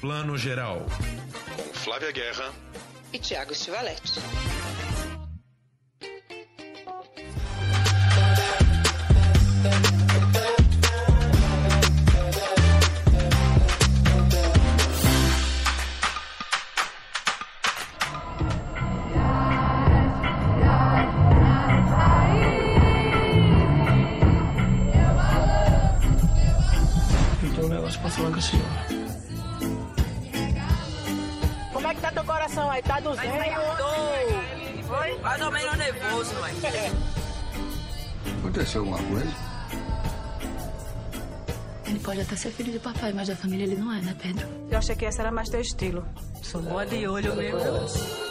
Plano Geral. Com Flávia Guerra e Tiago Stivaletti. Até ser filho de papai, mas da família ele não é, né, Pedro? Eu achei que esse era mais teu estilo. Sou boa de olho mesmo.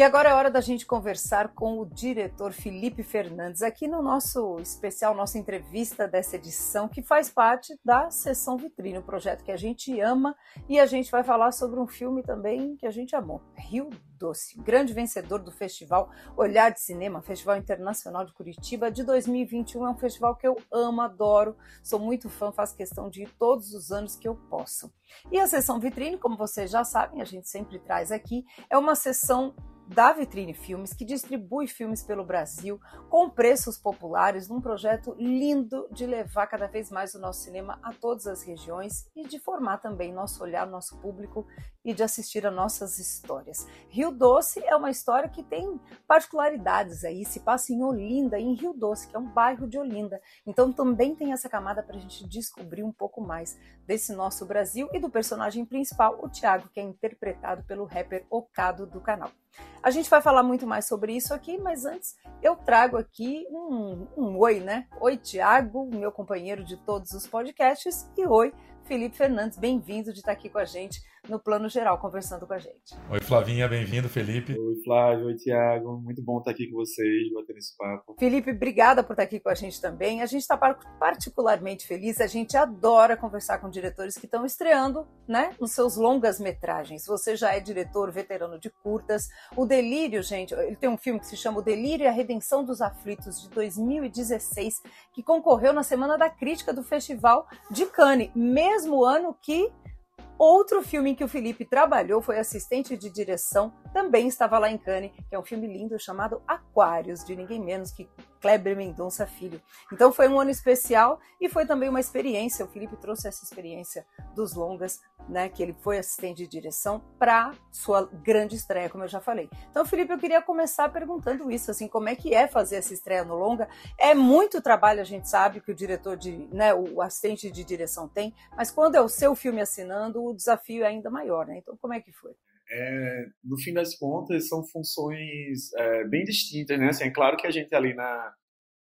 E agora é hora da gente conversar com o diretor Felipe Fernandes, aqui no nosso especial, nossa entrevista dessa edição, que faz parte da Sessão Vitrine, um projeto que a gente ama, e a gente vai falar sobre um filme também que a gente amou, Rio Doce, grande vencedor do festival Olhar de Cinema, Festival Internacional de Curitiba de 2021. É um festival que eu amo, adoro, sou muito fã, faço questão de ir todos os anos que eu posso. E a sessão vitrine, como vocês já sabem, a gente sempre traz aqui, é uma sessão da Vitrine Filmes, que distribui filmes pelo Brasil com preços populares, num projeto lindo de levar cada vez mais o nosso cinema a todas as regiões e de formar também nosso olhar, nosso público e de assistir a nossas histórias. Rio Doce é uma história que tem particularidades aí, se passa em Olinda, em Rio Doce, que é um bairro de Olinda. Então também tem essa camada para a gente descobrir um pouco mais desse nosso Brasil e do personagem principal, o Tiago, que é interpretado pelo rapper Ocado do canal. A gente vai falar muito mais sobre isso aqui, mas antes eu trago aqui um, um oi, né? Oi, Tiago, meu companheiro de todos os podcasts, e oi, Felipe Fernandes, bem-vindo de estar aqui com a gente no plano geral, conversando com a gente. Oi, Flavinha, bem-vindo, Felipe. Oi, Flávio, oi, Tiago. Muito bom estar aqui com vocês, bater esse papo. Felipe, obrigada por estar aqui com a gente também. A gente está particularmente feliz, a gente adora conversar com diretores que estão estreando né, nos seus longas-metragens. Você já é diretor veterano de curtas. O Delírio, gente, ele tem um filme que se chama O Delírio e a Redenção dos Aflitos, de 2016, que concorreu na Semana da Crítica do Festival de Cannes, mesmo ano que Outro filme em que o Felipe trabalhou foi assistente de direção, também estava lá em Cannes, que é um filme lindo chamado Aquários, de ninguém menos que Kleber Mendonça Filho. Então foi um ano especial e foi também uma experiência. O Felipe trouxe essa experiência dos longas, né, que ele foi assistente de direção para sua grande estreia, como eu já falei. Então, Felipe, eu queria começar perguntando isso, assim, como é que é fazer essa estreia no longa? É muito trabalho, a gente sabe que o diretor de, né, o assistente de direção tem, mas quando é o seu filme assinando, o desafio é ainda maior, né? Então, como é que foi? É, no fim das contas, são funções é, bem distintas, né? Assim, é claro que a gente ali na,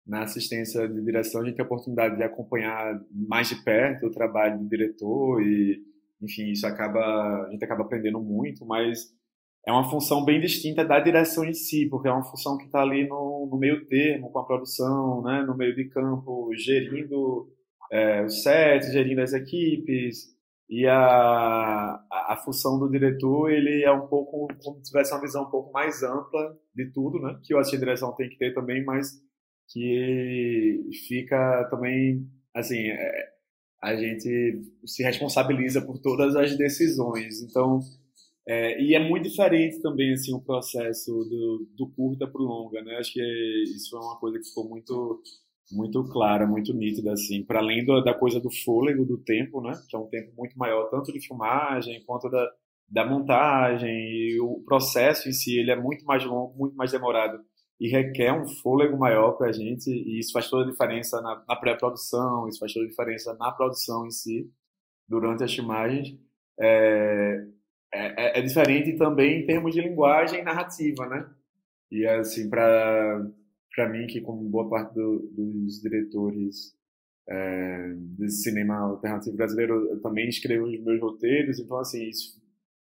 na assistência de direção, a gente tem a oportunidade de acompanhar mais de perto o trabalho do diretor e, enfim, isso acaba, a gente acaba aprendendo muito, mas é uma função bem distinta da direção em si, porque é uma função que está ali no, no, meio termo com a produção, né? No meio de campo, gerindo é, sets, gerindo as equipes, e a, a, função do diretor, ele é um pouco, como se tivesse uma visão um pouco mais ampla de tudo, né? Que o assistente de direção tem que ter também, mas que fica também, assim, é, a gente se responsabiliza por todas as decisões. Então, é, e é muito diferente também, assim, o processo do, do curta para o longa, né? Acho que isso é uma coisa que ficou muito muito clara, muito nítida, assim, para além do, da coisa do fôlego do tempo, né, que é um tempo muito maior, tanto de filmagem quanto da, da montagem, e o processo em si, ele é muito mais longo, muito mais demorado, e requer um fôlego maior para a gente, e isso faz toda a diferença na, na pré-produção, isso faz toda a diferença na produção em si, durante as filmagens. É, é, é diferente também em termos de linguagem narrativa, né? E assim, para para mim, que como boa parte do, dos diretores é, de cinema alternativo brasileiro, eu também escrevo os meus roteiros, então assim, isso,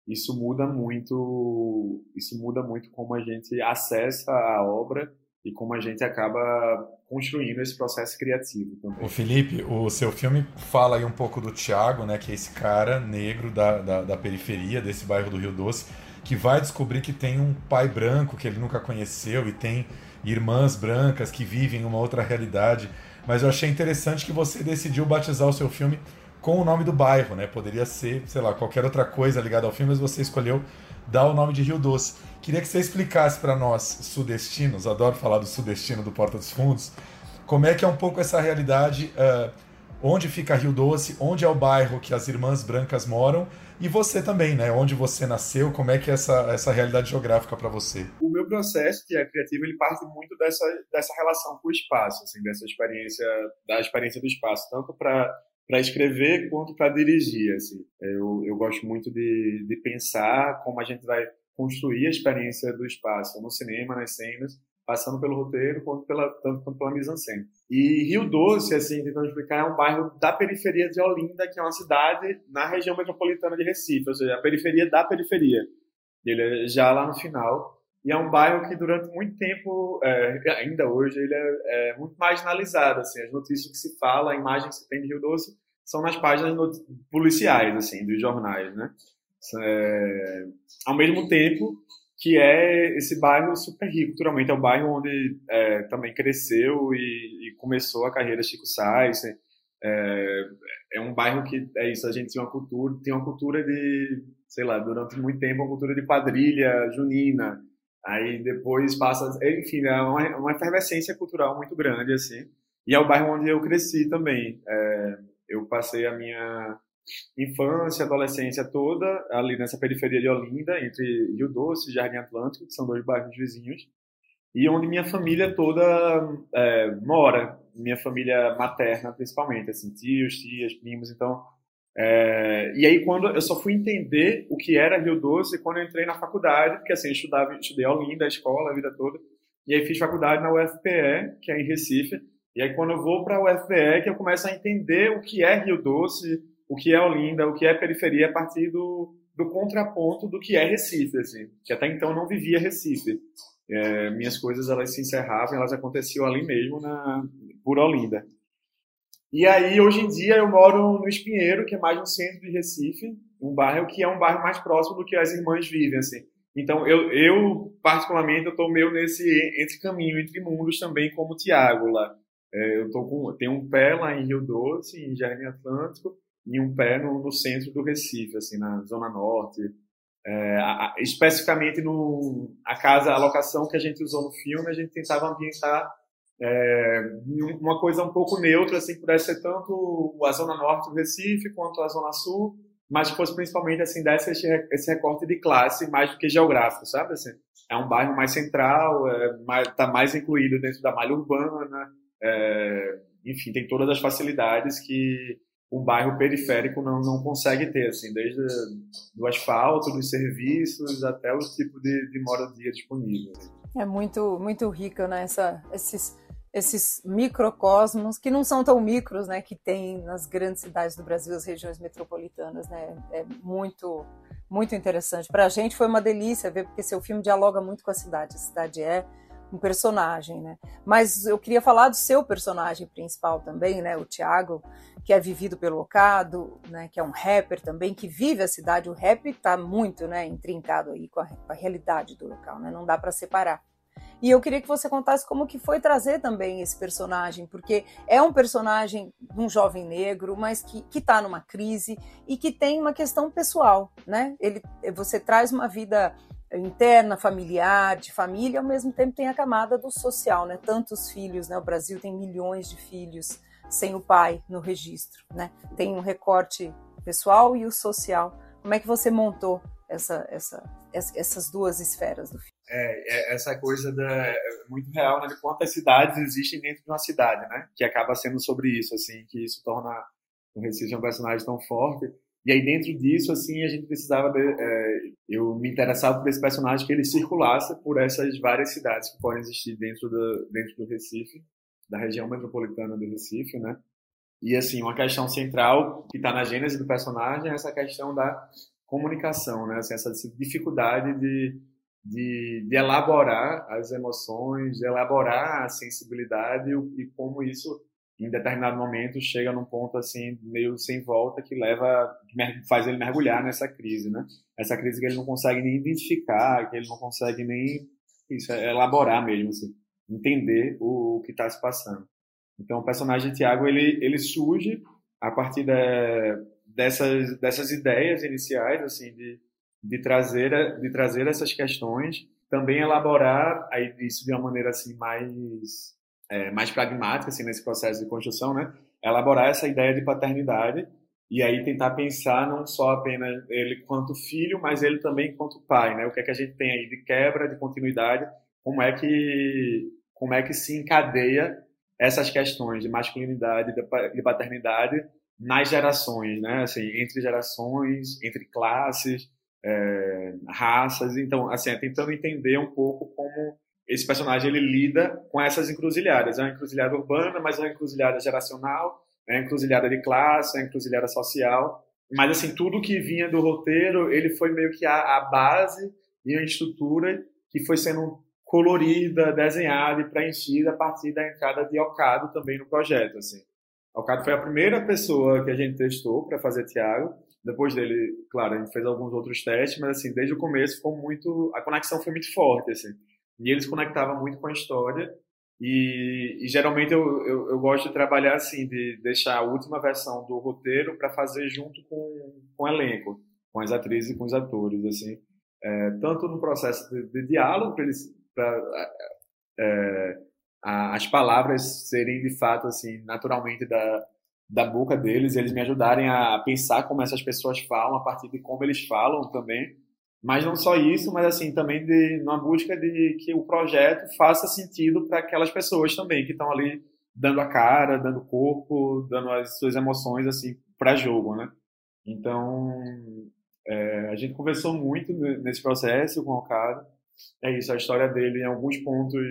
isso muda muito, isso muda muito como a gente acessa a obra e como a gente acaba construindo esse processo criativo também. O Felipe, o seu filme fala aí um pouco do Thiago, né, que é esse cara negro da, da, da periferia desse bairro do Rio Doce, que vai descobrir que tem um pai branco que ele nunca conheceu e tem irmãs brancas que vivem uma outra realidade. Mas eu achei interessante que você decidiu batizar o seu filme com o nome do bairro, né? Poderia ser, sei lá, qualquer outra coisa ligada ao filme, mas você escolheu dar o nome de Rio Doce. Queria que você explicasse para nós, sudestinos, adoro falar do sudestino do Porta dos Fundos, como é que é um pouco essa realidade, uh, onde fica Rio Doce, onde é o bairro que as irmãs brancas moram, e você também, né? Onde você nasceu, como é que é essa, essa realidade geográfica para você? O meu processo de criativo, ele parte muito dessa, dessa relação com o espaço, assim, dessa experiência, da experiência do espaço, tanto para para escrever quanto para dirigir. Assim. Eu, eu gosto muito de, de pensar como a gente vai construir a experiência do espaço no cinema, nas cenas, passando pelo roteiro, quanto pela, tanto quanto pela mise-en-scène. E Rio Doce, assim, tentando explicar, é um bairro da periferia de Olinda, que é uma cidade na região metropolitana de Recife, ou seja, a periferia da periferia. Ele é já lá no final. E é um bairro que durante muito tempo, é, ainda hoje, ele é, é, muito marginalizado. Assim, as notícias que se fala, a imagem que se tem de Rio Doce, são nas páginas policiais, assim, dos jornais, né? É, ao mesmo tempo que é esse bairro super rico culturalmente, é o bairro onde é, também cresceu e, e, começou a carreira Chico Sainz. É, é, um bairro que é isso, a gente tem uma cultura, tem uma cultura de, sei lá, durante muito tempo uma cultura de quadrilha junina. Aí depois passa, enfim, é uma, uma efervescência cultural muito grande assim. E é o bairro onde eu cresci também. É, eu passei a minha infância, adolescência toda ali nessa periferia de Olinda, entre Rio Doce e Jardim Atlântico, que são dois bairros vizinhos, e onde minha família toda é, mora, minha família materna principalmente, assim, tios, tias, primos, então... É, e aí quando eu só fui entender o que era Rio Doce quando eu entrei na faculdade, porque assim, eu estudava, estudei Olinda, a escola, a vida toda, e aí fiz faculdade na UFPE, que é em Recife, e aí quando eu vou para a UFPE que eu começo a entender o que é Rio Doce, o que é Olinda, o que é periferia a partir do, do contraponto do que é Recife, assim, que até então não vivia Recife. É, minhas coisas elas se encerravam, elas aconteciam ali mesmo na por Olinda. E aí hoje em dia eu moro no Espinheiro, que é mais no centro de Recife, um bairro que é um bairro mais próximo do que as irmãs vivem, assim. Então eu, eu particularmente eu estou meio nesse entre caminho entre mundos também como Tiago lá. É, eu tô com, tenho um pé lá em Rio Doce, em Jardim Atlântico, e um pé no, no centro do Recife, assim, na Zona Norte. É, a, especificamente no a casa, a locação que a gente usou no filme, a gente tentava ambientar é, uma coisa um pouco neutra, assim, pudesse ser tanto a Zona Norte do Recife quanto a Zona Sul, mas que fosse principalmente, assim, desse esse, esse recorte de classe mais do que geográfico, sabe? Assim, é um bairro mais central, é, mais, tá mais incluído dentro da malha urbana, é, enfim, tem todas as facilidades que um bairro periférico não, não consegue ter, assim, desde do asfalto, dos serviços, até o tipo de, de moradia disponível. É muito, muito rica, né, essa, esses, esses microcosmos, que não são tão micros, né, que tem nas grandes cidades do Brasil, as regiões metropolitanas, né, é muito, muito interessante. Para a gente foi uma delícia ver, porque seu filme dialoga muito com a cidade, a cidade é um personagem, né? Mas eu queria falar do seu personagem principal também, né? O Tiago, que é vivido pelo Ocado, né? Que é um rapper também, que vive a cidade. O rap está muito, né? Intrincado aí com a, com a realidade do local, né? Não dá para separar. E eu queria que você contasse como que foi trazer também esse personagem, porque é um personagem de um jovem negro, mas que está numa crise e que tem uma questão pessoal, né? Ele, você traz uma vida interna, familiar, de família, ao mesmo tempo tem a camada do social, né? Tantos filhos, né? O Brasil tem milhões de filhos sem o pai no registro, né? Tem um recorte pessoal e o social. Como é que você montou essa, essa, essas duas esferas do filme? É, é essa coisa da, é muito real, né? De quantas cidades existem dentro de uma cidade, né? Que acaba sendo sobre isso, assim, que isso torna o Recife um personagem tão forte. E aí dentro disso, assim, a gente precisava, de, é, eu me interessava por esse personagem que ele circulasse por essas várias cidades que podem existir dentro do, dentro do Recife, da região metropolitana do Recife, né? E assim, uma questão central que está na gênese do personagem é essa questão da comunicação, né? Assim, essa dificuldade de, de, de, elaborar as emoções, de elaborar a sensibilidade e, e como isso em determinado momento chega num ponto assim meio sem volta que leva faz ele mergulhar nessa crise, né? Essa crise que ele não consegue nem identificar, que ele não consegue nem isso, é elaborar mesmo assim, entender o, o que está se passando. Então o personagem de Tiago ele ele surge a partir de, dessas dessas ideias iniciais assim de de trazer de trazer essas questões, também elaborar aí isso de uma maneira assim mais é, mais pragmática assim, nesse processo de construção, né? elaborar essa ideia de paternidade e aí tentar pensar não só apenas ele quanto filho, mas ele também quanto pai, né? O que é que a gente tem aí de quebra, de continuidade, como é que como é que se encadeia essas questões de masculinidade de paternidade nas gerações, né? Assim, entre gerações, entre classes, é, raças. Então, assim, é tentando entender um pouco como esse personagem ele lida com essas encruzilhadas. É uma encruzilhada urbana, mas é uma encruzilhada geracional, é uma encruzilhada de classe, é uma encruzilhada social. Mas, assim, tudo que vinha do roteiro, ele foi meio que a, a base e a estrutura que foi sendo colorida, desenhada e preenchida a partir da entrada de Ocado também no projeto, assim. Ocado foi a primeira pessoa que a gente testou para fazer Tiago. Depois dele, claro, a gente fez alguns outros testes, mas assim, desde o começo ficou muito, a conexão foi muito forte, assim. E eles conectavam muito com a história. E, e geralmente eu, eu, eu, gosto de trabalhar assim, de deixar a última versão do roteiro para fazer junto com, com o elenco, com as atrizes e com os atores, assim. É, tanto no processo de, de diálogo, para eles, pra, é, a, as palavras serem de fato assim, naturalmente da, da boca deles, eles me ajudarem a pensar como essas pessoas falam, a partir de como eles falam também. Mas não só isso, mas assim também de busca de que o projeto faça sentido para aquelas pessoas também que estão ali dando a cara, dando corpo, dando as suas emoções assim para jogo, né? Então é, a gente conversou muito nesse processo com o cara. É isso, a história dele em alguns pontos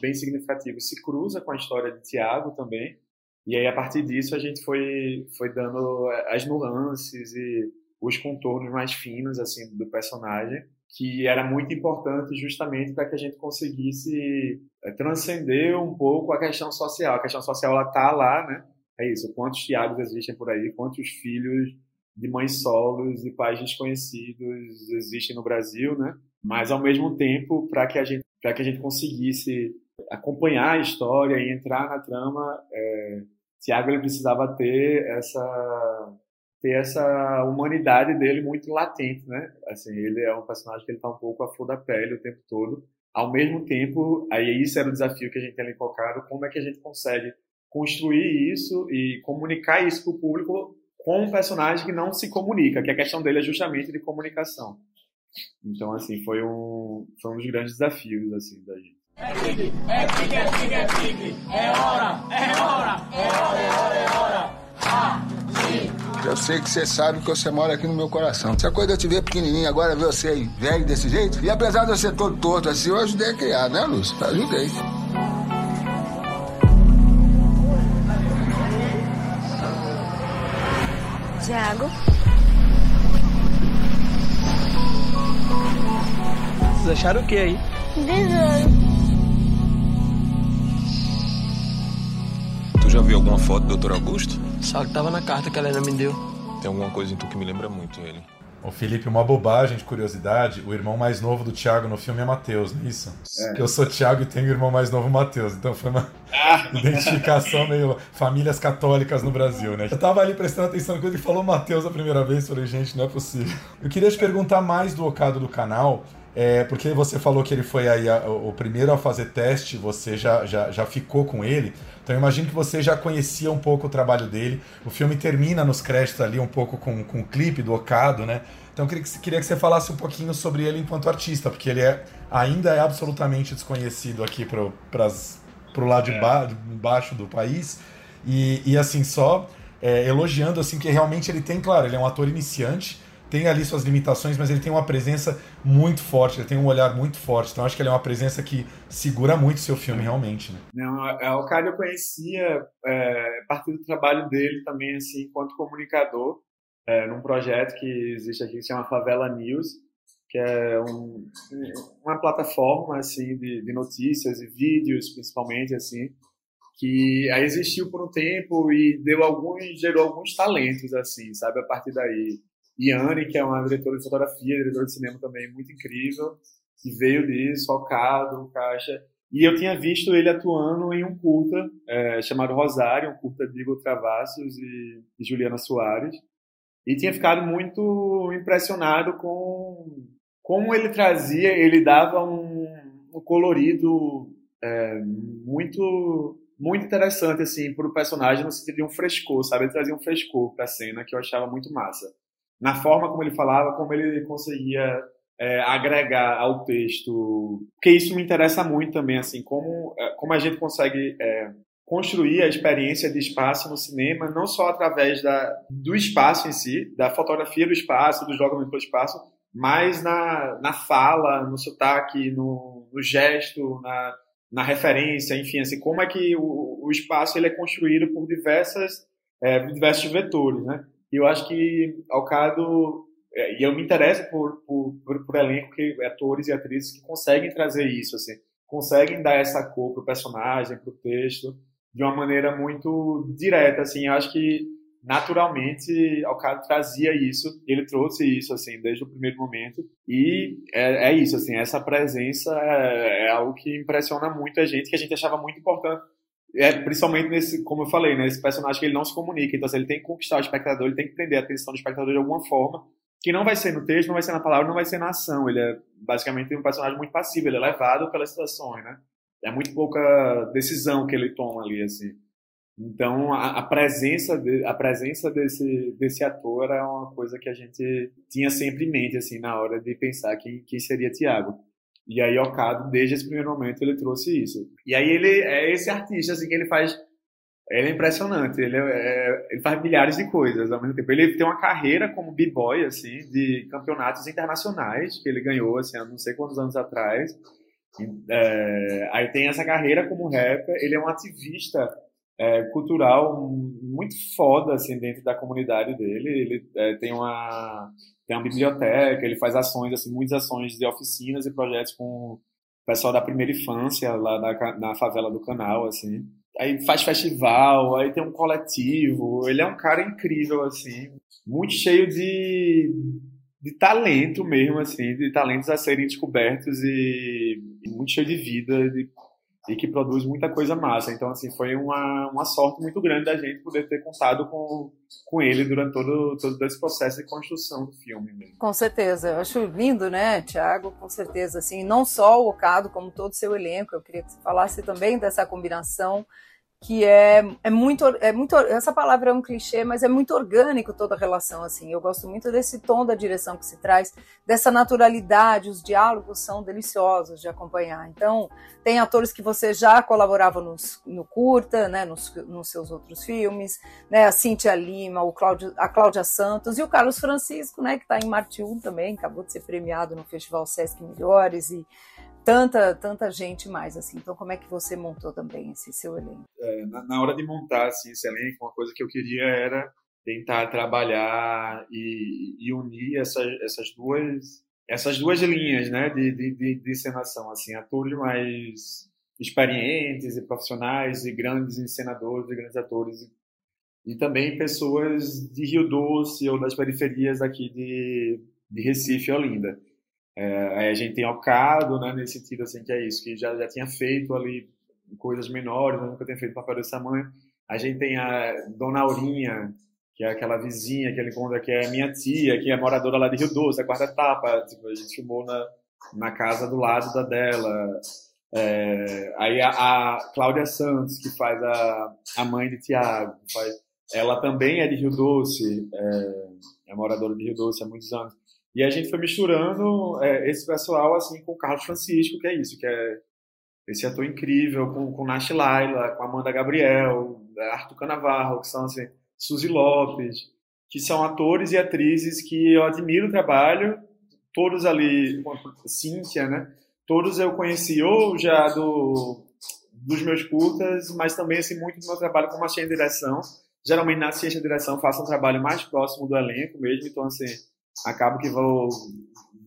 bem significativos se cruza com a história de Tiago também. E aí a partir disso a gente foi foi dando as nuances e os contornos mais finos assim do personagem, que era muito importante justamente para que a gente conseguisse eh, transcender um pouco a questão social. A questão social ela tá lá, né? É isso. Quantos Tiagos existem por aí? Quantos filhos de mães solos e pais desconhecidos existem no Brasil, né? Mas ao mesmo tempo, para que a gente para que a gente conseguisse acompanhar a história e entrar na trama, é, Tiago ele precisava ter essa ter essa humanidade dele muito latente, né? Assim, ele é um personagem que ele tá um pouco a flor da pele o tempo todo. Ao mesmo tempo, aí isso era o desafio que a gente tem colocado, como é que a gente consegue construir isso e comunicar isso para o público com um personagem que não se comunica, que a questão dele é justamente de comunicação. Então, assim, foi um, foi um dos grandes desafios, assim, da gente. É pique, é pique, é pique, é pique. É hora, é hora, é hora, é hora, é hora. Ah. Eu sei que você sabe que você mora aqui no meu coração. Essa coisa de eu te ver pequenininho, agora ver você aí, velho desse jeito. E apesar de eu ser todo torto assim, eu ajudei a criar, né, Lúcio? Ajudei. Tiago. Vocês acharam o que aí? Besouro. Tu já viu alguma foto do Dr. Augusto? Só que tava na carta que a Helena me deu. Tem alguma coisa em tu que me lembra muito ele. Ô Felipe, uma bobagem de curiosidade, o irmão mais novo do Thiago no filme é Matheus, não é isso? É. Eu sou Thiago e tenho o irmão mais novo Matheus, então foi uma ah. identificação meio famílias católicas no Brasil, né? Eu tava ali prestando atenção quando ele falou Matheus a primeira vez, falei, gente, não é possível. Eu queria te perguntar mais do Ocado do canal, é, porque você falou que ele foi aí a, o primeiro a fazer teste, você já, já, já ficou com ele. Então eu imagino que você já conhecia um pouco o trabalho dele. O filme termina nos créditos ali um pouco com, com o clipe do Ocado, né? Então eu queria que, queria que você falasse um pouquinho sobre ele enquanto artista, porque ele é, ainda é absolutamente desconhecido aqui para o lado de, ba de, baixo do país. E, e assim, só é, elogiando assim que realmente ele tem, claro, ele é um ator iniciante, tem ali suas limitações, mas ele tem uma presença muito forte, ele tem um olhar muito forte. Então acho que ele é uma presença que segura muito o seu filme realmente. Né? Não, é, o cara eu conhecia é, a partir do trabalho dele também, assim, enquanto comunicador, é, num projeto que existe aqui que se chama Favela News, que é um, uma plataforma assim de, de notícias e vídeos, principalmente assim, que aí existiu por um tempo e deu alguns, gerou alguns talentos, assim, sabe, a partir daí. Yane, que é uma diretora de fotografia, diretora de cinema também muito incrível, que veio disso, focado, caixa. E eu tinha visto ele atuando em um curta é, chamado Rosário, um curta de Igor Travassos e, e Juliana Soares. E tinha ficado muito impressionado com como ele trazia, ele dava um, um colorido é, muito muito interessante assim para o personagem no sentido de um frescor, sabe? Ele trazia um frescor para a cena que eu achava muito massa. Na forma como ele falava, como ele conseguia é, agregar ao texto, porque isso me interessa muito também, assim, como é, como a gente consegue é, construir a experiência de espaço no cinema, não só através da, do espaço em si, da fotografia do espaço, do jogamento do espaço, mas na, na fala, no sotaque, no, no gesto, na, na referência, enfim, assim, como é que o, o espaço ele é construído por diversas, é, diversos vetores, né? E eu acho que Alcado, é, e eu me interesso por, por, por, por elenco, que, atores e atrizes que conseguem trazer isso, assim, conseguem dar essa cor pro personagem, pro texto, de uma maneira muito direta, assim, eu acho que naturalmente Alcado trazia isso, ele trouxe isso assim desde o primeiro momento e é, é isso assim, essa presença é, é, algo que impressiona muito a gente, que a gente achava muito importante. É, principalmente nesse, como eu falei, né, esse personagem que ele não se comunica, então assim, ele tem que conquistar o espectador, ele tem que prender a atenção do espectador de alguma forma, que não vai ser no texto, não vai ser na palavra, não vai ser na ação. Ele é basicamente um personagem muito passivo, ele é levado pelas situações, né? É muito pouca decisão que ele toma ali, assim. Então, a, a, presença, de, a presença desse, desse ator é uma coisa que a gente tinha sempre em mente, assim, na hora de pensar quem, quem seria Tiago. E aí, Ocado, desde esse primeiro momento, ele trouxe isso. E aí, ele é esse artista, assim, que ele faz... Ele é impressionante, ele, é, é ele faz milhares de coisas ao mesmo tempo. Ele tem uma carreira como b-boy, assim, de campeonatos internacionais, que ele ganhou, assim, há não sei quantos anos atrás. É, aí tem essa carreira como rapper, ele é um ativista é, cultural muito foda assim dentro da comunidade dele. Ele é, tem uma tem uma biblioteca, ele faz ações assim, muitas ações de oficinas e projetos com o pessoal da primeira infância lá na, na favela do canal, assim. Aí faz festival, aí tem um coletivo. Ele é um cara incrível assim, muito cheio de de talento mesmo, assim, de talentos a serem descobertos e, muito cheio de vida, de e que produz muita coisa massa. Então, assim, foi uma, uma sorte muito grande da gente poder ter contado com, com ele durante todo, todo esse processo de construção do filme. Mesmo. Com certeza. Eu acho lindo, né, Tiago? Com certeza. Assim, não só o Ocado, como todo o seu elenco. Eu queria que você falasse também dessa combinação que é, é muito é muito essa palavra é um clichê, mas é muito orgânico toda a relação assim. Eu gosto muito desse tom da direção que se traz, dessa naturalidade, os diálogos são deliciosos de acompanhar. Então, tem atores que você já colaborava nos, no curta, né, nos, nos seus outros filmes, né, a Cíntia Lima, o Cláudio, a Cláudia Santos e o Carlos Francisco, né, que está em Marte 1 também, acabou de ser premiado no Festival Sesc Melhores e tanta, tanta gente mais, assim. Então, como é que você montou também esse seu elenco? É, na, na, hora de montar assim, esse elenco, uma coisa que eu queria era tentar trabalhar e, e unir essa, essas duas essas duas linhas, né, de, de, de, de encenação, assim, atores mais experientes e profissionais e grandes encenadores e grandes atores e, também pessoas de Rio Doce ou das periferias aqui de, de Recife Olinda. É, aí a gente tem Alcado, né, nesse sentido assim, que é isso, que já, já tinha feito ali coisas menores, nunca tinha feito papel desse tamanho. A gente tem a Dona Aurinha, que é aquela vizinha que ele encontra, que é minha tia, que é moradora lá de Rio Doce, a quarta etapa. Tipo, a gente filmou na, na casa do lado da dela. É, aí a, a Cláudia Santos, que faz a, a mãe de Tiago, faz, ela também é de Rio Doce, é, é moradora de Rio Doce há muitos anos. E a gente foi misturando é, esse pessoal assim com o Carlos Francisco, que é isso, que é esse ator incrível, com, com Nash Laila, com Amanda Gabriel, Arthur Canavarro, que são assim, Suzy Lopes, que são atores e atrizes que eu admiro o trabalho, todos ali, Cíntia, né? Todos eu conheci ou já do, dos meus curtas, mas também assim, muito do meu trabalho como assistente de direção. Geralmente na assistência de direção faço um trabalho mais próximo do elenco mesmo, então assim, acabo que vou,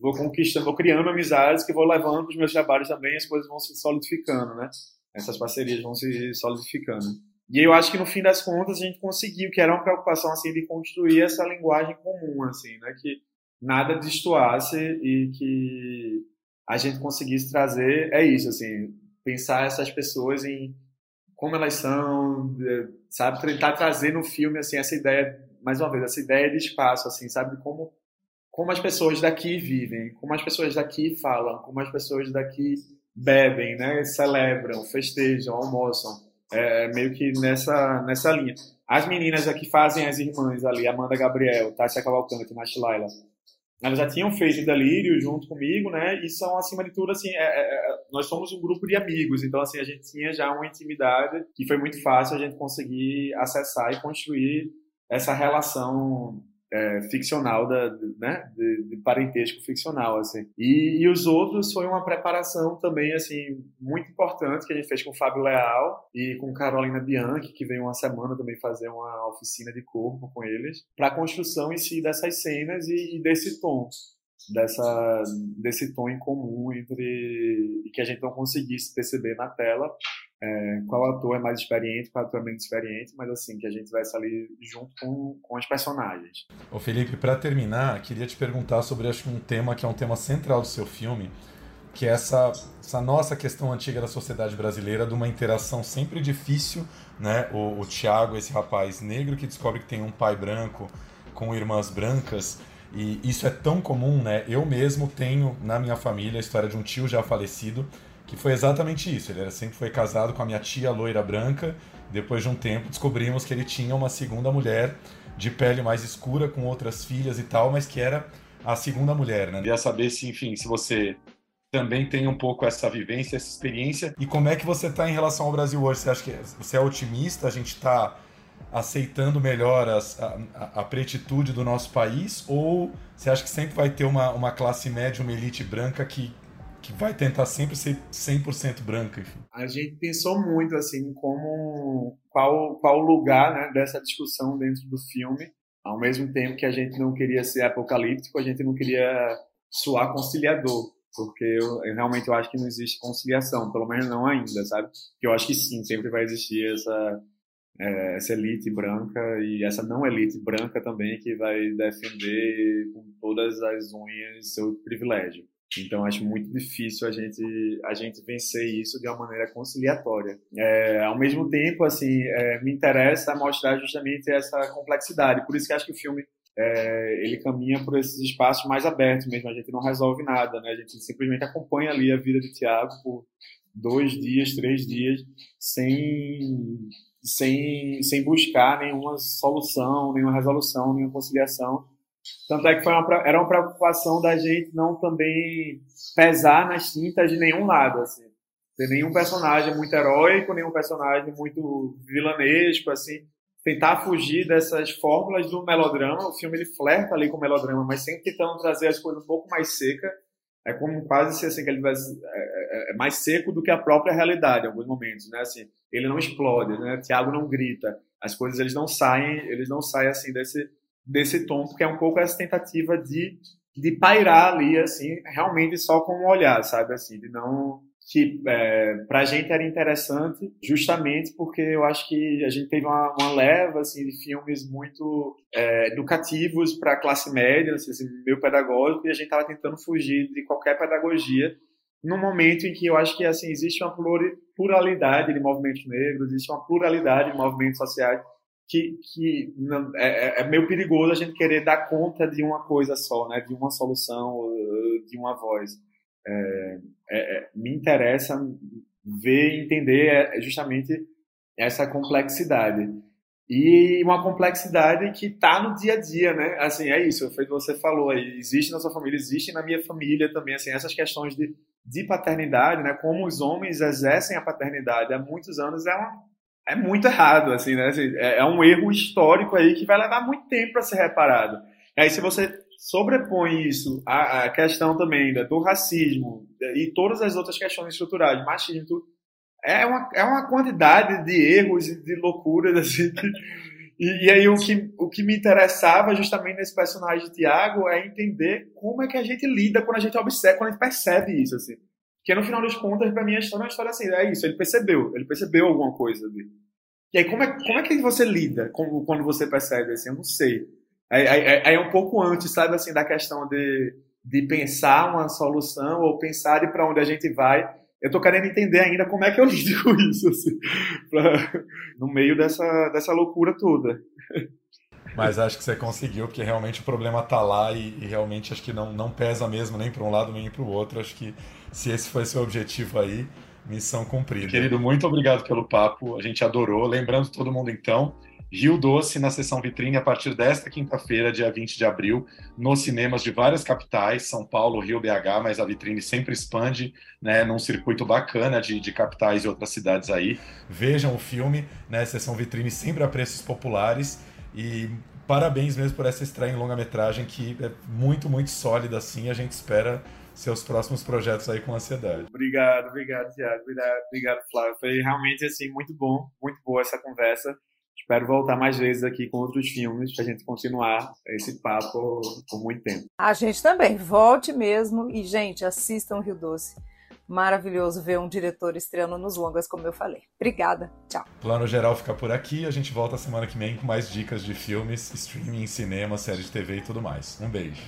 vou conquistando, vou criando amizades que vou levando para os meus trabalhos também, as coisas vão se solidificando, né? essas parcerias vão se solidificando. E eu acho que no fim das contas a gente conseguiu, que era uma preocupação assim de construir essa linguagem comum, assim, né, que nada destoasse e que a gente conseguisse trazer é isso, assim, pensar essas pessoas em como elas são, sabe, tentar trazer no filme assim essa ideia, mais uma vez, essa ideia de espaço, assim, sabe, como como as pessoas daqui vivem, como as pessoas daqui falam, como as pessoas daqui bebem, né, celebram, festejam, almoçam, é, meio que nessa nessa linha. As meninas aqui fazem as irmãs ali, Amanda Gabriel, Tássia Cavalcante, Nath Laila, elas já tinham feito Delírio junto comigo, né? E são, acima de tudo, assim, é, é, é, nós somos um grupo de amigos, então, assim, a gente tinha já uma intimidade que foi muito fácil a gente conseguir acessar e construir essa relação é, ficcional, da, né, de, de, parentesco ficcional, assim. E, e, os outros foi uma preparação também, assim, muito importante que a gente fez com o Fábio Leal e com Carolina Bianchi, que veio uma semana também fazer uma oficina de corpo com eles, para a construção em si dessas cenas e, e desse tom dessa desse tom em comum entre que a gente não conseguisse perceber na tela é, qual ator é mais experiente, qual ator é menos experiente, mas assim, que a gente vai ali junto com, com os personagens. Ô Felipe, para terminar, queria te perguntar sobre acho, um tema que é um tema central do seu filme, que é essa, essa nossa questão antiga da sociedade brasileira, de uma interação sempre difícil, né? O, o Tiago, esse rapaz negro que descobre que tem um pai branco com irmãs brancas, e isso é tão comum, né? Eu mesmo tenho na minha família a história de um tio já falecido que foi exatamente isso. Ele era, sempre foi casado com a minha tia loira branca. Depois de um tempo, descobrimos que ele tinha uma segunda mulher de pele mais escura, com outras filhas e tal, mas que era a segunda mulher, né? Queria saber se, enfim, se você também tem um pouco essa vivência, essa experiência. E como é que você está em relação ao Brasil hoje? Você acha que você é otimista? A gente está aceitando melhor as, a, a, pretitude do nosso país? Ou você acha que sempre vai ter uma, uma classe média, uma elite branca que, que vai tentar sempre ser 100% branca. Enfim. A gente pensou muito assim como qual qual lugar né, dessa discussão dentro do filme, ao mesmo tempo que a gente não queria ser apocalíptico, a gente não queria soar conciliador, porque eu, eu realmente eu acho que não existe conciliação, pelo menos não ainda, sabe? Que eu acho que sim, sempre vai existir essa é, essa elite branca e essa não elite branca também que vai defender com todas as unhas seu privilégio. Então acho muito difícil a gente a gente vencer isso de uma maneira conciliatória. É, ao mesmo tempo, assim, é, me interessa mostrar justamente essa complexidade. Por isso que acho que o filme é, ele caminha por esses espaços mais abertos mesmo. A gente não resolve nada, né? A gente simplesmente acompanha ali a vida de Tiago por dois dias, três dias, sem sem sem buscar nenhuma solução, nenhuma resolução, nenhuma conciliação tanto é que foi uma, era uma preocupação da gente não também pesar nas tintas de nenhum lado, assim. Ter nenhum personagem muito heróico, nenhum personagem muito vilanesco, assim. Tentar fugir dessas fórmulas do melodrama. O filme ele flerta ali com o melodrama, mas sempre tentando trazer as coisas um pouco mais secas. É como quase se assim, que ele tivesse, é, é, é, mais seco do que a própria realidade em alguns momentos, né? Assim, ele não explode, né? Tiago não grita. As coisas eles não saem, eles não saem assim desse desse tom, porque é um pouco essa tentativa de, de pairar ali, assim, realmente só com um olhar, sabe, assim, de não que é, para a gente era interessante justamente porque eu acho que a gente teve uma, uma leva assim de filmes muito é, educativos para a classe média, assim, assim, meio pedagógico e a gente estava tentando fugir de qualquer pedagogia num momento em que eu acho que assim existe uma pluralidade de movimentos negros, existe uma pluralidade de movimentos sociais que, que é, é, é, meio perigoso a gente querer dar conta de uma coisa só, né? De uma solução, de uma voz. É, é, é me interessa ver e entender justamente essa complexidade. E uma complexidade que está no dia a dia, né? Assim, é isso, foi o que você falou aí. Existe na sua família, existe na minha família também, assim, essas questões de, de paternidade, né? Como os homens exercem a paternidade há muitos anos é uma é muito errado, assim, né? Assim, é, é, um erro histórico aí que vai levar muito tempo para ser reparado. Aí, se você sobrepõe isso à, questão também do racismo e todas as outras questões estruturais, machismo, é uma, é uma quantidade de erros e de loucuras, assim, e, e, aí o que, o que me interessava justamente nesse personagem de Tiago é entender como é que a gente lida quando a gente observa, quando a gente percebe isso, assim. Porque no final das contas, pra mim, a história é uma história assim, é isso, ele percebeu, ele percebeu alguma coisa dele. E aí, como é, como é que você lida com, quando você percebe assim? Eu não sei. Aí é um pouco antes, sabe, assim, da questão de, de pensar uma solução ou pensar de para onde a gente vai. Eu tô querendo entender ainda como é que eu lido com isso, assim, pra, no meio dessa, dessa loucura toda. Mas acho que você conseguiu, porque realmente o problema tá lá e, e realmente acho que não, não pesa mesmo nem para um lado nem para o outro. Acho que se esse foi seu objetivo aí, missão cumprida. Querido, muito obrigado pelo papo, a gente adorou. Lembrando todo mundo então, Rio Doce na sessão vitrine a partir desta quinta-feira, dia 20 de abril, nos cinemas de várias capitais, São Paulo, Rio, BH, mas a vitrine sempre expande, né, num circuito bacana de, de capitais e outras cidades aí. Vejam o filme, né, sessão vitrine sempre a preços populares e parabéns mesmo por essa estreia em longa-metragem que é muito, muito sólida assim. A gente espera seus próximos projetos aí com ansiedade. Obrigado, obrigado, Tiago. Obrigado, obrigado, Flávio. Foi realmente assim muito bom, muito boa essa conversa. Espero voltar mais vezes aqui com outros filmes para a gente continuar esse papo por muito tempo. A gente também. Volte mesmo e, gente, assistam Rio Doce maravilhoso ver um diretor estreando nos longas, como eu falei. Obrigada, tchau. Plano geral fica por aqui. A gente volta semana que vem com mais dicas de filmes, streaming, cinema, série de TV e tudo mais. Um beijo.